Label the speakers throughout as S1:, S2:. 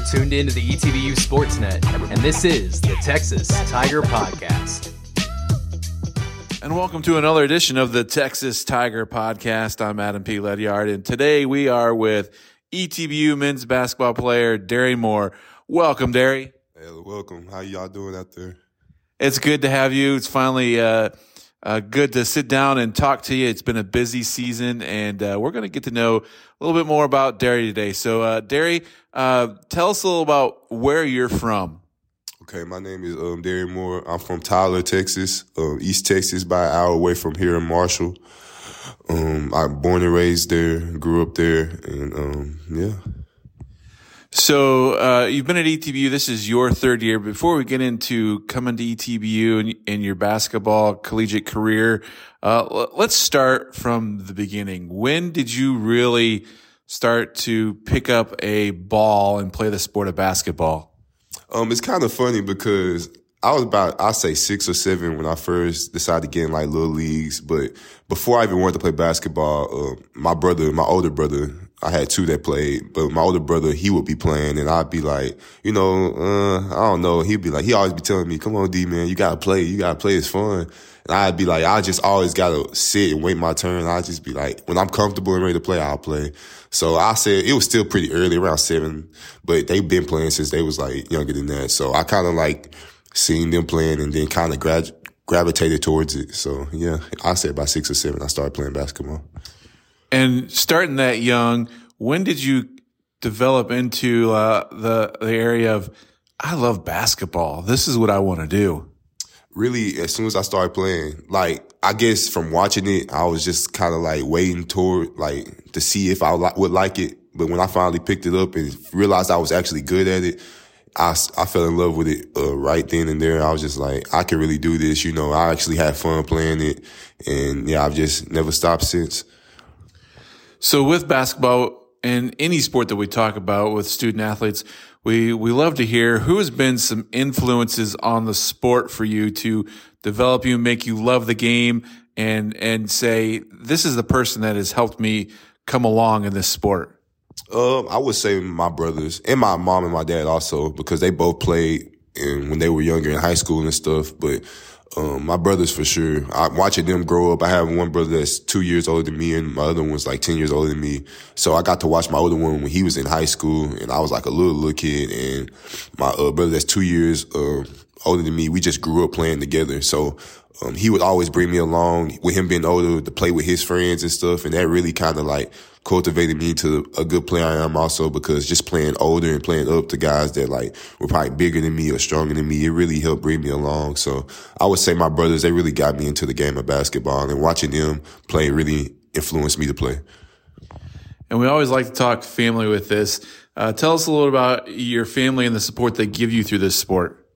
S1: You're tuned into the ETBU Sportsnet, and this is the Texas Tiger Podcast.
S2: And welcome to another edition of the Texas Tiger Podcast. I'm Adam P. Ledyard, and today we are with ETBU men's basketball player Darry Moore. Welcome, Darry.
S3: Hey, welcome. How y'all doing out there?
S2: It's good to have you. It's finally uh, uh, good to sit down and talk to you. It's been a busy season, and uh, we're going to get to know a little bit more about Darry today. So, uh, Darry, uh, tell us a little about where you're from.
S3: Okay, my name is um, Darry Moore. I'm from Tyler, Texas, um, East Texas, by an hour away from here in Marshall. Um, I'm born and raised there, grew up there, and um, yeah.
S2: So uh, you've been at ETBU. This is your third year. Before we get into coming to ETBU and, your basketball collegiate career, uh, let's start from the beginning. When did you really start to pick up a ball and play the sport of basketball?
S3: Um, it's kind of funny because I was about, I say six or seven when I first decided to get in like little leagues. But before I even wanted to play basketball, uh, my brother, my older brother, I had two that played, but my older brother, he would be playing and I'd be like, you know, uh, I don't know. He'd be like, he always be telling me, come on, D man, you gotta play. You gotta play. It's fun. And I'd be like, I just always gotta sit and wait my turn. I'd just be like, when I'm comfortable and ready to play, I'll play. So I said it was still pretty early, around seven, but they've been playing since they was like younger than that. So I kind of like seen them playing and then kind of grad- gravitated towards it. So yeah, I said by six or seven, I started playing basketball.
S2: And starting that young, when did you develop into uh, the the area of I love basketball. This is what I want to do.
S3: Really, as soon as I started playing, like I guess from watching it, I was just kind of like waiting toward like to see if I would like it. But when I finally picked it up and realized I was actually good at it, I, I fell in love with it uh, right then and there. I was just like, I can really do this. You know, I actually had fun playing it, and yeah, I've just never stopped since.
S2: So with basketball and any sport that we talk about with student athletes, we, we love to hear who has been some influences on the sport for you to develop you, make you love the game and, and say, this is the person that has helped me come along in this sport.
S3: Um, I would say my brothers and my mom and my dad also because they both played and when they were younger in high school and stuff. But um, my brothers for sure. I watching them grow up. I have one brother that's two years older than me, and my other one's like ten years older than me. So I got to watch my older one when he was in high school, and I was like a little little kid. And my uh, brother that's two years uh, older than me, we just grew up playing together. So um, he would always bring me along with him being older to play with his friends and stuff, and that really kind of like cultivated me into a good player I am also because just playing older and playing up to guys that like were probably bigger than me or stronger than me, it really helped bring me along. So I would say my brothers, they really got me into the game of basketball and watching them play really influenced me to play.
S2: And we always like to talk family with this. Uh, tell us a little about your family and the support they give you through this sport.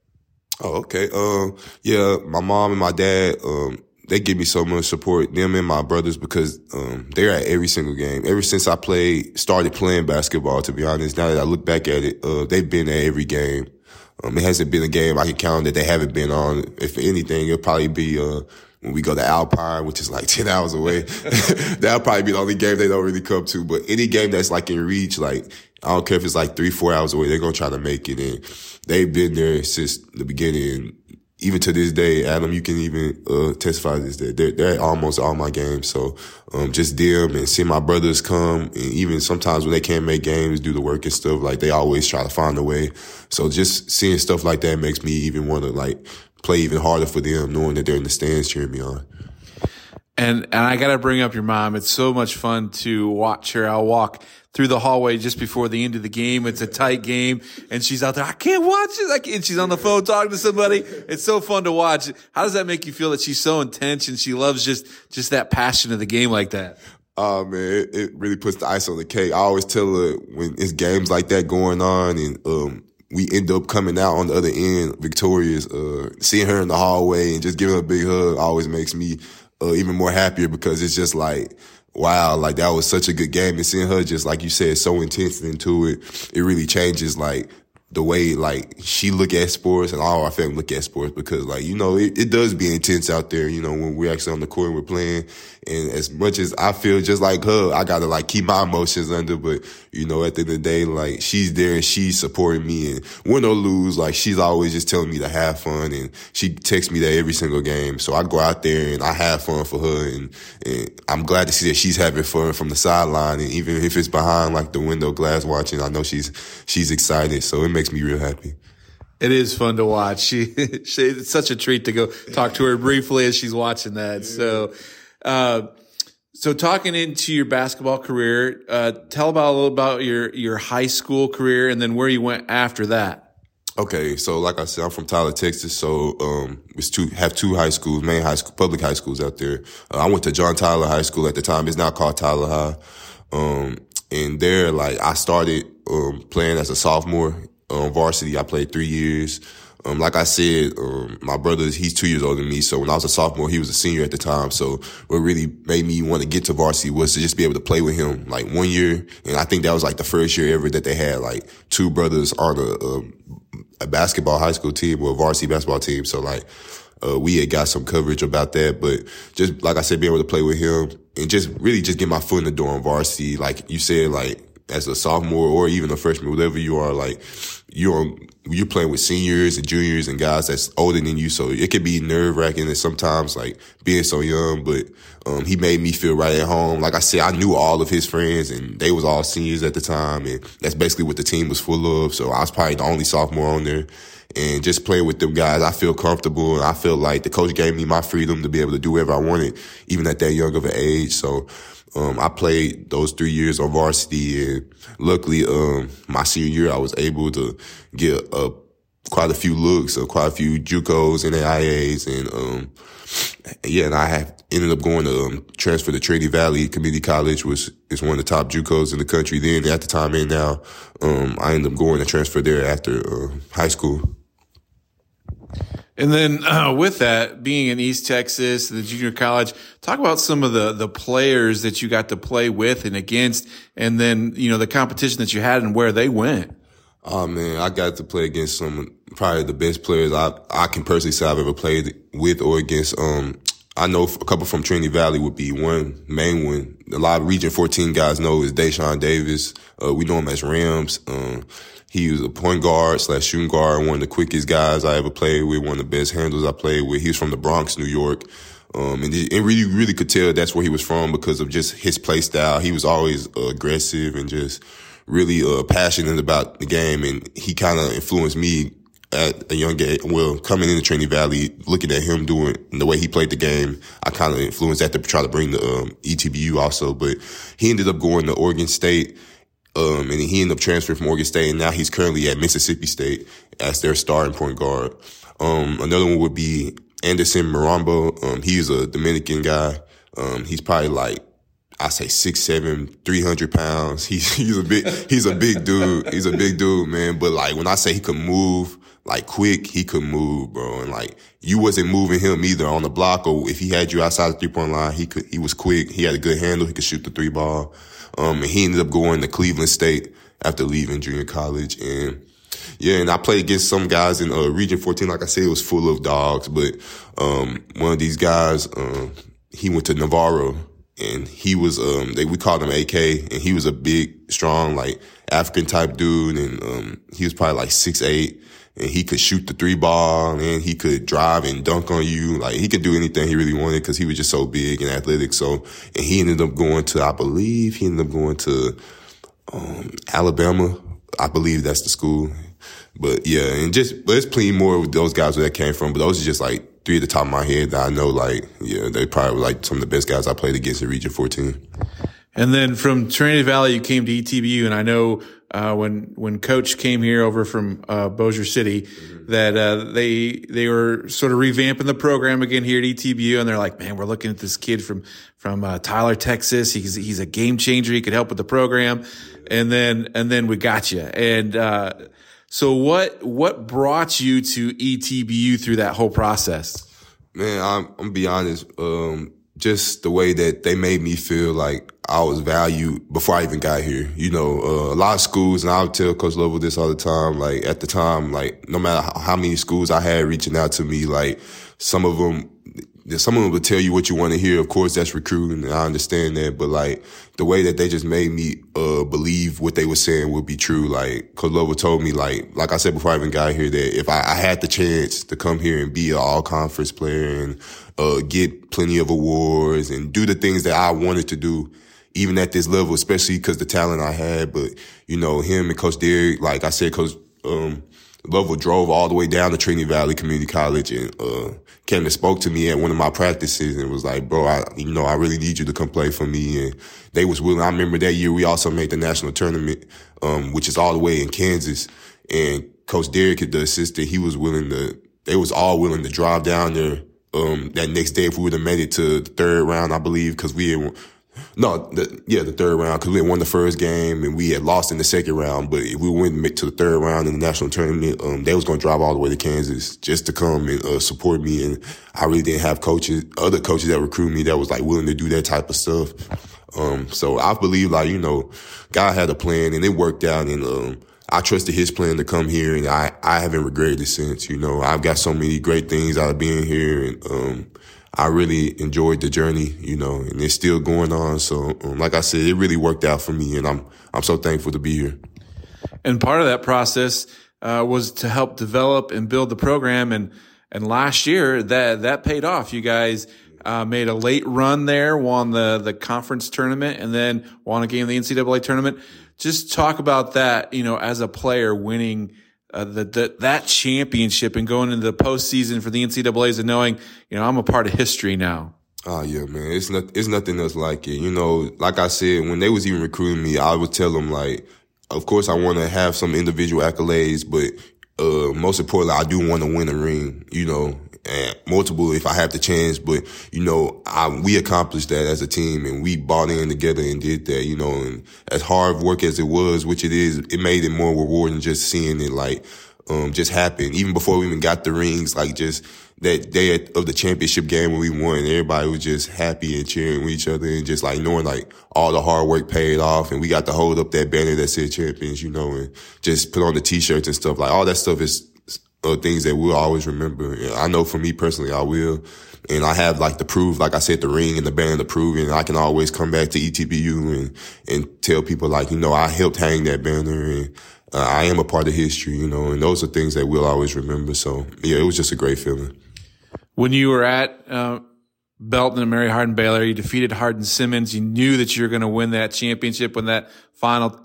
S3: Oh, okay. Um, yeah, my mom and my dad, um, they give me so much support, them and my brothers, because um, they're at every single game. Ever since I played, started playing basketball, to be honest, now that I look back at it, uh, they've been at every game. Um, it hasn't been a game I can count that they haven't been on. If anything, it'll probably be uh, when we go to Alpine, which is like 10 hours away. That'll probably be the only game they don't really come to. But any game that's like in reach, like, I don't care if it's like three, four hours away, they're going to try to make it. And they've been there since the beginning even to this day, Adam, you can even uh, testify this that they're, they're, almost all my games. So um, just them and seeing my brothers come, and even sometimes when they can't make games, do the work and stuff, like they always try to find a way. So just seeing stuff like that makes me even want to like play even harder for them, knowing that they're in the stands cheering me on.
S2: And and I got to bring up your mom. It's so much fun to watch her. I'll walk through the hallway just before the end of the game. It's a tight game, and she's out there. I can't watch it. I and she's on the phone talking to somebody. It's so fun to watch. How does that make you feel that she's so intense and she loves just just that passion of the game like that?
S3: Oh man, it, it really puts the ice on the cake. I always tell her when it's games like that going on, and um, we end up coming out on the other end victorious. Uh, seeing her in the hallway and just giving her a big hug always makes me uh, even more happier because it's just like, wow, like that was such a good game. And seeing her just, like you said, so intense into it, it really changes like the way like she look at sports and all our family look at sports because like you know it, it does be intense out there you know when we're actually on the court and we're playing. And as much as I feel just like her I gotta like keep my emotions under. But you know at the end of the day like she's there and she's supporting me. And win or lose like she's always just telling me to have fun. And she texts me that every single game. So I go out there and I have fun for her. And, and I'm glad to see that she's having fun from the sideline. And even if it's behind like the window glass watching I know she's she's excited. So it makes makes me real happy.
S2: It is fun to watch. She, she, it's such a treat to go talk to her briefly as she's watching that. So, uh, so talking into your basketball career, uh, tell about a little about your, your high school career and then where you went after that.
S3: Okay, so like I said, I'm from Tyler, Texas. So um, it's two have two high schools, main high school, public high schools out there. Uh, I went to John Tyler High School at the time. It's now called Tyler High. Um, and there, like I started um, playing as a sophomore um, varsity. I played three years. Um, like I said, um, my brother, he's two years older than me. So when I was a sophomore, he was a senior at the time. So what really made me want to get to varsity was to just be able to play with him like one year. And I think that was like the first year ever that they had like two brothers on a, a, a basketball high school team or a varsity basketball team. So like, uh, we had got some coverage about that, but just like I said, being able to play with him and just really just get my foot in the door on varsity. Like you said, like as a sophomore or even a freshman, whatever you are, like you're you're playing with seniors and juniors and guys that's older than you, so it can be nerve wracking and sometimes like being so young. But um, he made me feel right at home. Like I said, I knew all of his friends and they was all seniors at the time, and that's basically what the team was full of. So I was probably the only sophomore on there. And just playing with them guys, I feel comfortable and I feel like the coach gave me my freedom to be able to do whatever I wanted, even at that young of an age. So um, I played those three years on varsity, and luckily, um, my senior year, I was able to get uh, quite a few looks, uh, quite a few JUCOs and AIAs, and um, yeah, and I have ended up going to um, transfer to Trinity Valley Community College, which is one of the top JUCOs in the country then at the time and now. Um, I ended up going to transfer there after uh, high school.
S2: And then uh, with that, being in East Texas, the junior college, talk about some of the the players that you got to play with and against, and then you know the competition that you had and where they went.
S3: Oh man, I got to play against some probably the best players I I can personally say I've ever played with or against. Um, I know a couple from Trinity Valley would be one main one. A lot of Region 14 guys know is Dashawn Davis. Uh, we know him as Rams. Um, he was a point guard slash shooting guard, one of the quickest guys I ever played with, one of the best handlers I played with. He was from the Bronx, New York. Um, and, and really, really could tell that's where he was from because of just his play style. He was always aggressive and just really uh, passionate about the game. And he kind of influenced me at a young age. Well, coming into Trinity Valley, looking at him doing the way he played the game, I kind of influenced that to try to bring the um, ETBU also. But he ended up going to Oregon State um, and he ended up transferring from Oregon State, and now he's currently at Mississippi State as their starting point guard. Um, another one would be Anderson Marambo. Um, he's a Dominican guy. Um, he's probably like, I say six, seven, 300 pounds. He's, he's a big, he's a big dude. He's a big dude, man. But like, when I say he could move, like quick, he could move, bro. And like, you wasn't moving him either on the block or if he had you outside the three point line, he could, he was quick. He had a good handle. He could shoot the three ball. Um, and he ended up going to Cleveland State after leaving junior college. And yeah, and I played against some guys in uh, Region 14. Like I said, it was full of dogs, but um, one of these guys, um, he went to Navarro and he was um they we called him AK and he was a big, strong, like African type dude and um he was probably like six eight and he could shoot the three ball and he could drive and dunk on you. Like he could do anything he really wanted because he was just so big and athletic. So, and he ended up going to, I believe he ended up going to, um, Alabama. I believe that's the school. But yeah, and just, there's plenty more with those guys where that came from, but those are just like three at the top of my head that I know, like, yeah, they probably like some of the best guys I played against in Region 14.
S2: And then from Trinity Valley, you came to ETBU, and I know uh, when when Coach came here over from uh, Bossier City, mm-hmm. that uh, they they were sort of revamping the program again here at ETBU, and they're like, man, we're looking at this kid from from uh, Tyler, Texas. He's he's a game changer. He could help with the program, and then and then we got you. And uh, so what what brought you to ETBU through that whole process?
S3: Man, I'm, I'm be honest. Um, just the way that they made me feel like I was valued before I even got here. You know, uh, a lot of schools, and I would tell Coach Lovell this all the time. Like at the time, like no matter how many schools I had reaching out to me, like some of them someone would tell you what you want to hear. Of course, that's recruiting, and I understand that. But like the way that they just made me uh, believe what they were saying would be true. Like Coach Lovell told me, like like I said before I even got here, that if I, I had the chance to come here and be an all conference player and uh, get plenty of awards and do the things that I wanted to do, even at this level, especially because the talent I had. But you know, him and Coach Derek, like I said, Coach. Um, Lovell drove all the way down to Trinity Valley Community College and uh, came and spoke to me at one of my practices and was like, "Bro, I you know I really need you to come play for me." And they was willing. I remember that year we also made the national tournament, um, which is all the way in Kansas. And Coach Derek, the assistant, he was willing to. They was all willing to drive down there um, that next day if we would have made it to the third round, I believe, because we had no, the, yeah, the third round because we had won the first game and we had lost in the second round. But if we went to the third round in the national tournament, um, they was to drive all the way to Kansas just to come and uh, support me. And I really didn't have coaches, other coaches that recruit me that was like willing to do that type of stuff. Um, so I believe like you know, God had a plan and it worked out and. Um, I trusted his plan to come here and I, I haven't regretted it since, you know, I've got so many great things out of being here and, um, I really enjoyed the journey, you know, and it's still going on. So, um, like I said, it really worked out for me, and I'm I'm so thankful to be here.
S2: And part of that process uh, was to help develop and build the program, and and last year that that paid off. You guys uh, made a late run there, won the the conference tournament, and then won a game in the NCAA tournament. Just talk about that, you know, as a player winning uh, the, that championship and going into the postseason for the NCAA's and knowing, you know, I'm a part of history now.
S3: Oh yeah, man. It's not, it's nothing else like it. You know, like I said, when they was even recruiting me, I would tell them like, of course I want to have some individual accolades, but, uh, most importantly, I do want to win a ring, you know, and multiple if I have the chance. But you know, I, we accomplished that as a team, and we bought in together and did that. You know, and as hard work as it was, which it is, it made it more rewarding just seeing it like um, just happen. Even before we even got the rings, like just that day of the championship game when we won, everybody was just happy and cheering with each other and just like knowing like all the hard work paid off and we got to hold up that banner that said champions, you know, and just put on the t-shirts and stuff. Like all that stuff is uh, things that we'll always remember. I know for me personally, I will. And I have like the proof, like I said, the ring and the band to prove, and I can always come back to ETBU and, and tell people like, you know, I helped hang that banner and uh, I am a part of history, you know, and those are things that we'll always remember. So yeah, it was just a great feeling.
S2: When you were at, uh, Belton and Mary Hardin Baylor, you defeated Hardin Simmons. You knew that you were going to win that championship when that final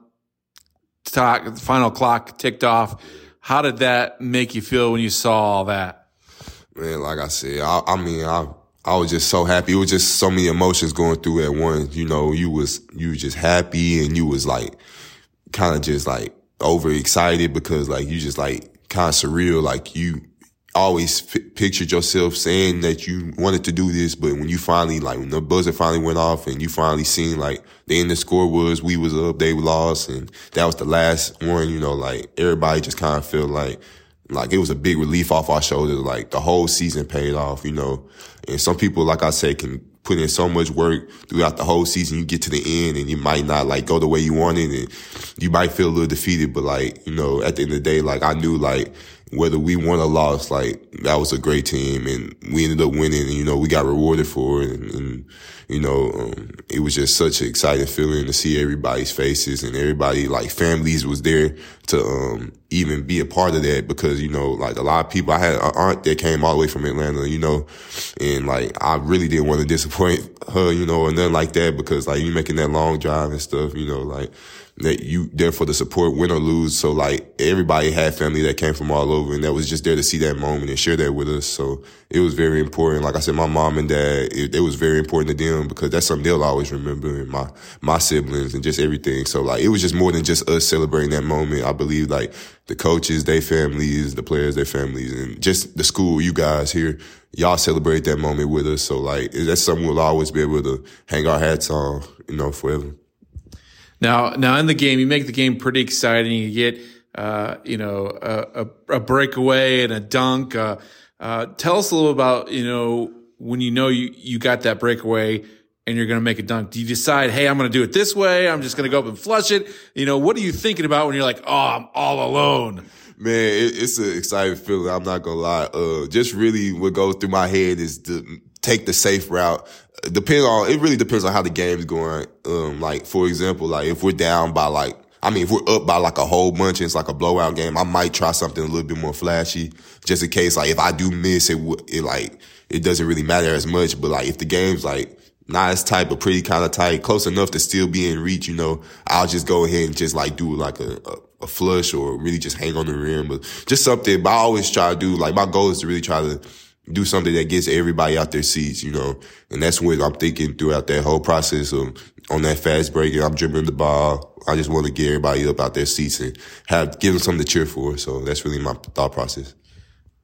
S2: talk, final clock ticked off. How did that make you feel when you saw all that?
S3: Man, like I said, I, I mean, I I was just so happy. It was just so many emotions going through at once. You know, you was you was just happy and you was like kind of just like overexcited because like you just like kind of surreal. Like you always f- pictured yourself saying that you wanted to do this, but when you finally, like, when the buzzer finally went off and you finally seen, like, the end of the score was we was up, they lost, and that was the last one, you know, like, everybody just kind of felt like, like, it was a big relief off our shoulders. Like, the whole season paid off, you know. And some people, like I said, can put in so much work throughout the whole season. You get to the end and you might not like go the way you wanted and you might feel a little defeated, but like, you know, at the end of the day, like I knew like whether we won or lost, like that was a great team and we ended up winning and, you know, we got rewarded for it. And, and you know, um, it was just such an exciting feeling to see everybody's faces and everybody, like families was there to, um, even be a part of that because, you know, like a lot of people, I had an aunt that came all the way from Atlanta, you know, and like I really didn't want to disappoint her, you know, or nothing like that because like you making that long drive and stuff, you know, like, that you there for the support, win or lose. So like everybody had family that came from all over and that was just there to see that moment and share that with us. So it was very important. Like I said, my mom and dad, it, it was very important to them because that's something they'll always remember and my, my siblings and just everything. So like it was just more than just us celebrating that moment. I believe like the coaches, their families, the players, their families, and just the school, you guys here, y'all celebrate that moment with us. So like that's something we'll always be able to hang our hats on, you know, forever.
S2: Now, now in the game, you make the game pretty exciting. You get, uh, you know, a, a, a, breakaway and a dunk. Uh, uh, tell us a little about, you know, when you know you, you got that breakaway and you're going to make a dunk? Do you decide, Hey, I'm going to do it this way. I'm just going to go up and flush it. You know, what are you thinking about when you're like, Oh, I'm all alone?
S3: Man, it, it's an exciting feeling. I'm not gonna lie. Uh, just really what goes through my head is to take the safe route. Depends on, it really depends on how the game's going. Um, like, for example, like if we're down by like, I mean, if we're up by like a whole bunch and it's like a blowout game, I might try something a little bit more flashy, just in case, like, if I do miss it, it like, it doesn't really matter as much. But like, if the game's like, not as tight, but pretty kind of tight, close enough to still be in reach, you know, I'll just go ahead and just like do like a, a, a flush or really just hang on the rim, but just something. But I always try to do, like, my goal is to really try to do something that gets everybody out their seats, you know, and that's what I'm thinking throughout that whole process of on that fast break and I'm dribbling the ball. I just want to get everybody up out their seats and have, give them something to cheer for. So that's really my thought process.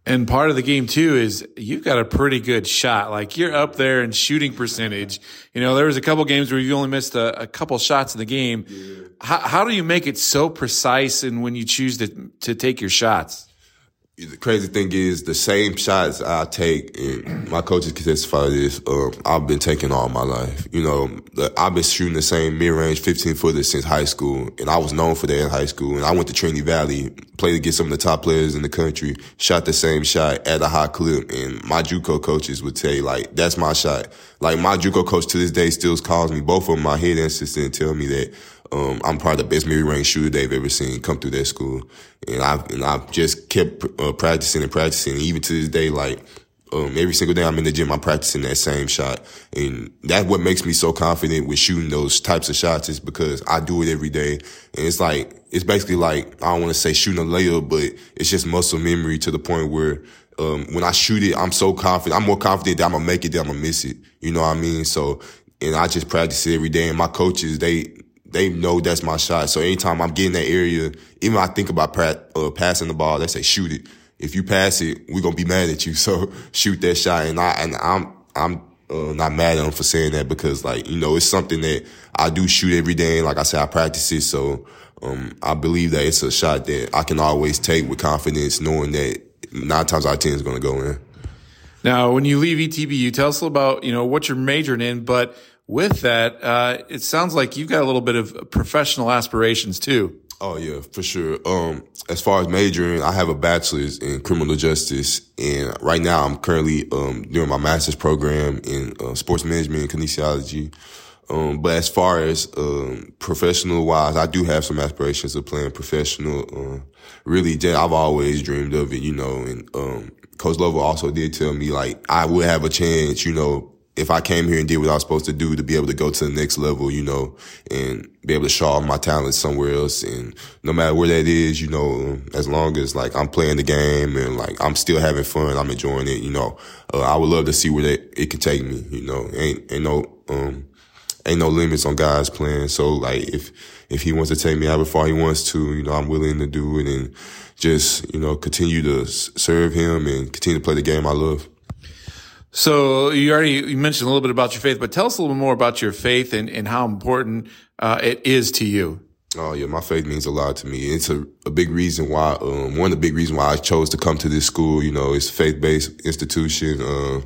S2: And part of the game too is you've got a pretty good shot. Like you're up there in shooting percentage. You know, there was a couple games where you only missed a, a couple shots in the game. Yeah. How, how do you make it so precise and when you choose to, to take your shots?
S3: The crazy thing is the same shots I take, and my coaches can testify this. Um, I've been taking all my life. You know, I've been shooting the same mid-range 15 footers since high school, and I was known for that in high school. And I went to Trinity Valley, played against some of the top players in the country, shot the same shot at a high clip, and my JUCO coaches would say like, "That's my shot." Like my JUCO coach to this day still calls me. Both of my head assistant, tell me that um, I'm probably the best mid-range shooter they've ever seen come through that school, and I've and I've just kept uh, practicing and practicing. Even to this day, like um, every single day I'm in the gym, I'm practicing that same shot, and that's what makes me so confident with shooting those types of shots is because I do it every day, and it's like it's basically like I don't want to say shooting a layup, but it's just muscle memory to the point where. Um, when I shoot it, I'm so confident. I'm more confident that I'm gonna make it than I'm gonna miss it. You know what I mean? So, and I just practice it every day. And my coaches, they they know that's my shot. So anytime I'm getting that area, even I think about uh, passing the ball, they say shoot it. If you pass it, we're gonna be mad at you. So shoot that shot. And I and I'm I'm uh, not mad at them for saying that because like you know it's something that I do shoot every day. And like I said, I practice it. So um, I believe that it's a shot that I can always take with confidence, knowing that nine times out of ten is gonna go in.
S2: Now, when you leave ETBU, tell us about you know what you're majoring in, but with that, uh, it sounds like you've got a little bit of professional aspirations too.
S3: Oh yeah, for sure. Um, as far as majoring, I have a bachelor's in criminal justice, and right now I'm currently um, doing my master's program in uh, sports management and kinesiology. Um, but as far as um, professional wise, I do have some aspirations of playing professional. Uh, really, I've always dreamed of it, you know. And um, Coach Lovell also did tell me like I would have a chance, you know, if I came here and did what I was supposed to do to be able to go to the next level, you know, and be able to show off my talents somewhere else. And no matter where that is, you know, as long as like I'm playing the game and like I'm still having fun, I'm enjoying it, you know, uh, I would love to see where that, it can take me, you know, ain't, ain't no, um, ain't no limits on guys playing. So like if, if he wants to take me however far he wants to, you know, I'm willing to do it and just, you know, continue to serve him and continue to play the game I love.
S2: So you already you mentioned a little bit about your faith, but tell us a little more about your faith and, and how important uh, it is to you.
S3: Oh yeah, my faith means a lot to me. It's a, a big reason why, um, one of the big reasons why I chose to come to this school. You know, it's a faith-based institution. Uh,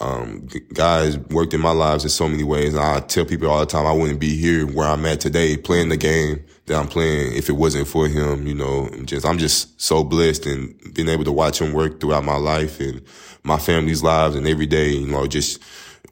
S3: um, guys worked in my lives in so many ways. And I tell people all the time, I wouldn't be here where I'm at today playing the game that I'm playing if it wasn't for him, you know, just, I'm just so blessed and being able to watch him work throughout my life and, my family's lives and every day, you know, just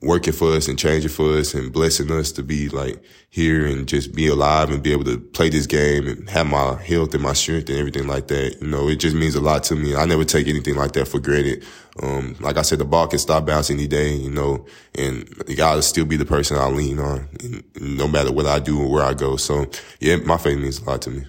S3: working for us and changing for us and blessing us to be like here and just be alive and be able to play this game and have my health and my strength and everything like that. You know, it just means a lot to me. I never take anything like that for granted. Um, like I said, the ball can stop bouncing any day, you know, and you gotta still be the person I lean on no matter what I do or where I go. So yeah, my faith means a lot to me.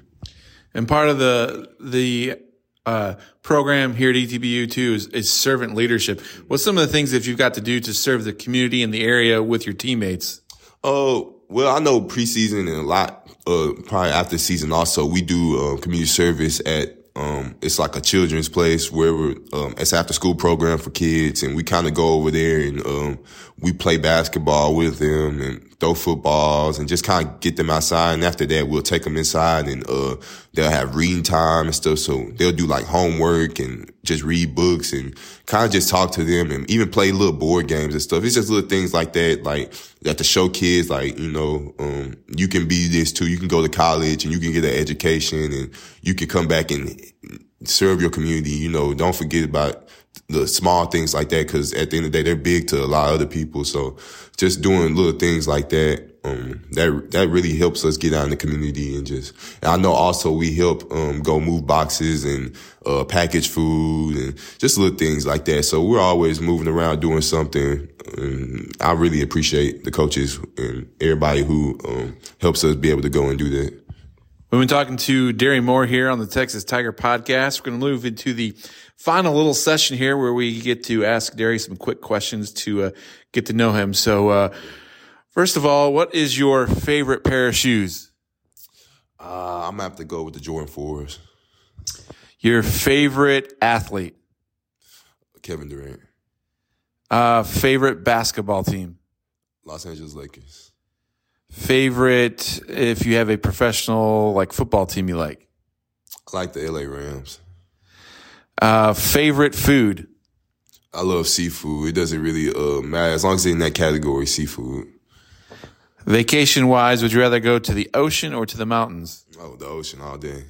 S2: And part of the, the uh, program here at ETBU too is, is, servant leadership. What's some of the things that you've got to do to serve the community and the area with your teammates?
S3: Oh, well, I know preseason and a lot, uh, probably after season also, we do, uh, community service at, um, it's like a children's place where um, it's after school program for kids and we kind of go over there and, um, we play basketball with them and throw footballs and just kind of get them outside. And after that, we'll take them inside and, uh, they'll have reading time and stuff. So they'll do like homework and just read books and kind of just talk to them and even play little board games and stuff. It's just little things like that, like that to show kids, like, you know, um, you can be this too. You can go to college and you can get an education and you can come back and serve your community. You know, don't forget about the small things like that because at the end of the day, they're big to a lot of other people. So just doing little things like that, um, that that really helps us get out in the community and just. And I know also we help um, go move boxes and uh, package food and just little things like that. So we're always moving around doing something. And I really appreciate the coaches and everybody who um, helps us be able to go and do that.
S2: We've been talking to Darry Moore here on the Texas Tiger podcast. We're going to move into the final little session here where we get to ask Darry some quick questions to uh, get to know him. So, uh, first of all, what is your favorite pair of shoes?
S3: Uh, I'm gonna have to go with the Jordan fours.
S2: Your favorite athlete?
S3: Kevin Durant.
S2: Uh, favorite basketball team?
S3: Los Angeles Lakers.
S2: Favorite, if you have a professional like football team you like.
S3: I like the LA Rams.
S2: Uh, favorite food.
S3: I love seafood. It doesn't really uh, matter as long as it's in that category, seafood.
S2: Vacation wise, would you rather go to the ocean or to the mountains?
S3: Oh, the ocean all day.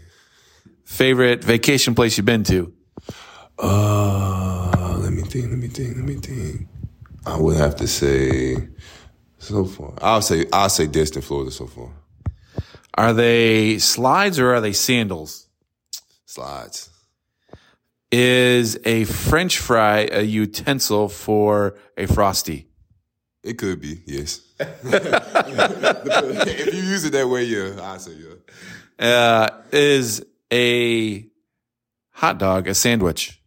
S2: Favorite vacation place you've been to?
S3: Uh, let me think. Let me think. Let me think. I would have to say so far. I'll say I'll say Destin, Florida. So far,
S2: Are they slides or are they sandals?
S3: slides.
S2: Is a French fry a utensil for a frosty?
S3: It could be yes. if you use it that way, yeah, I say yeah.
S2: Uh, is a hot dog a sandwich?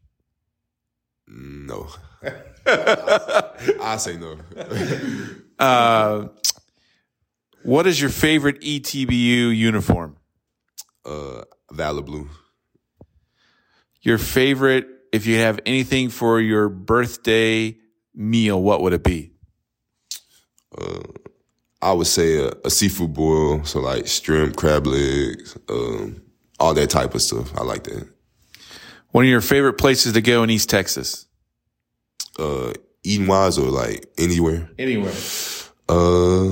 S3: No. I say no.
S2: Uh, what is your favorite ETBU uniform?
S3: Uh, Valor Blue.
S2: Your favorite, if you have anything for your birthday meal, what would it be?
S3: I would say a, a seafood boil, so like shrimp, crab legs, um, all that type of stuff. I like that.
S2: One of your favorite places to go in East Texas?
S3: Uh, eating wise or like anywhere.
S2: Anywhere.
S3: Uh,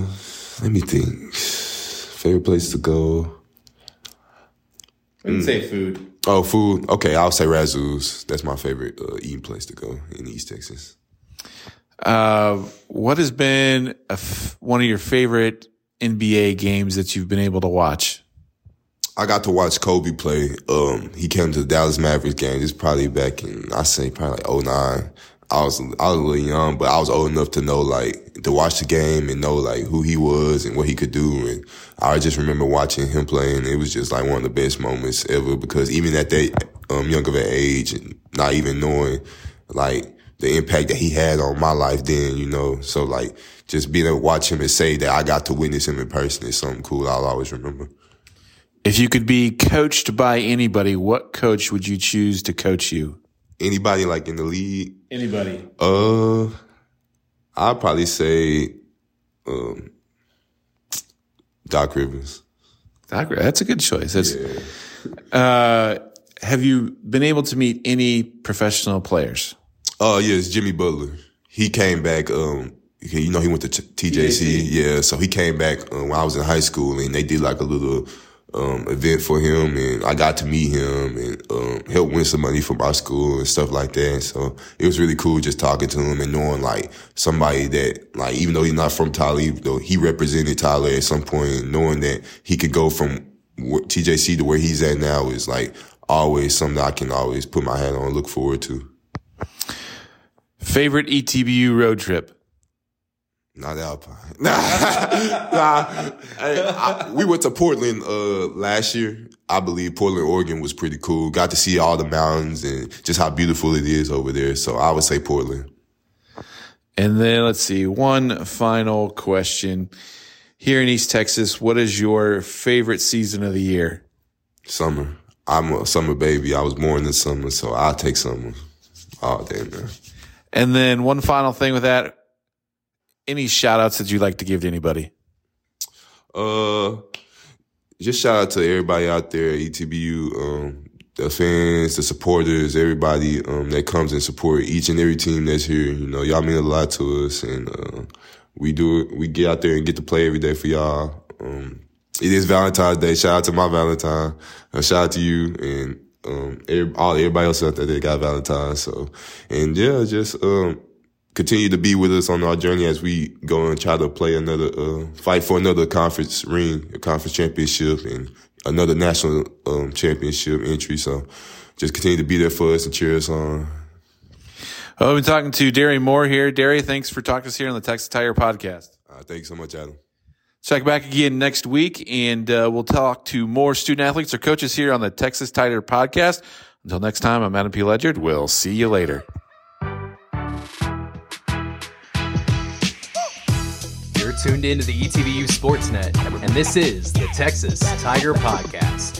S3: let me think. Favorite place to go.
S2: Wouldn't say food.
S3: Oh, food. Okay, I'll say Razzoo's. That's my favorite uh, eating place to go in East Texas.
S2: Uh, what has been a f- one of your favorite NBA games that you've been able to watch?
S3: I got to watch Kobe play. Um, he came to the Dallas Mavericks game. This probably back in I say probably like 09. I was I was a little young, but I was old enough to know like to watch the game and know like who he was and what he could do. And I just remember watching him playing. It was just like one of the best moments ever because even at that um, young of an age and not even knowing like the impact that he had on my life then, you know. So like just being able to watch him and say that I got to witness him in person is something cool I'll always remember.
S2: If you could be coached by anybody, what coach would you choose to coach you?
S3: Anybody like in the league,
S2: Anybody.
S3: Uh, I'd probably say, um, Doc Rivers.
S2: Doc, that's a good choice. That's, uh, have you been able to meet any professional players?
S3: Oh yes, Jimmy Butler. He came back. Um, you know, he went to t- TJC. Yeah, so he came back um, when I was in high school, and they did like a little um, event for him, and I got to meet him and um, help win some money for my school and stuff like that. So it was really cool just talking to him and knowing like somebody that like even though he's not from Tyler, though he represented Tyler at some point, and knowing that he could go from TJC to where he's at now is like always something I can always put my hat on and look forward to.
S2: Favorite ETBU road trip?
S3: Not Alpine. Nah, nah. I- we went to Portland uh, last year. I believe Portland, Oregon was pretty cool. Got to see all the mountains and just how beautiful it is over there. So I would say Portland.
S2: And then let's see, one final question. Here in East Texas, what is your favorite season of the year?
S3: Summer. I'm a summer baby. I was born in summer, so I'll take summer all day, man.
S2: And then one final thing with that, any shout outs that you'd like to give to anybody?
S3: Uh, just shout out to everybody out there, at ETBU, um, the fans, the supporters, everybody um, that comes and support each and every team that's here. You know, y'all mean a lot to us, and uh, we do. We get out there and get to play every day for y'all. Um, it is Valentine's Day. Shout out to my Valentine. Uh, shout out to you and um, every, all everybody else out there that got Valentine's. So, and yeah, just um, continue to be with us on our journey as we go and try to play another, uh, fight for another conference ring, a conference championship, and another national um, championship entry. So, just continue to be there for us and cheer us on.
S2: I've been talking to Darry Moore here. Darry, thanks for talking to us here on the Texas Tiger Podcast.
S3: Uh, thank you so much, Adam.
S2: Check back again next week, and uh, we'll talk to more student athletes or coaches here on the Texas Tiger Podcast. Until next time, I'm Adam P. Ledyard. We'll see you later.
S1: You're to the ETBU Sportsnet, and this is the Texas Tiger Podcast.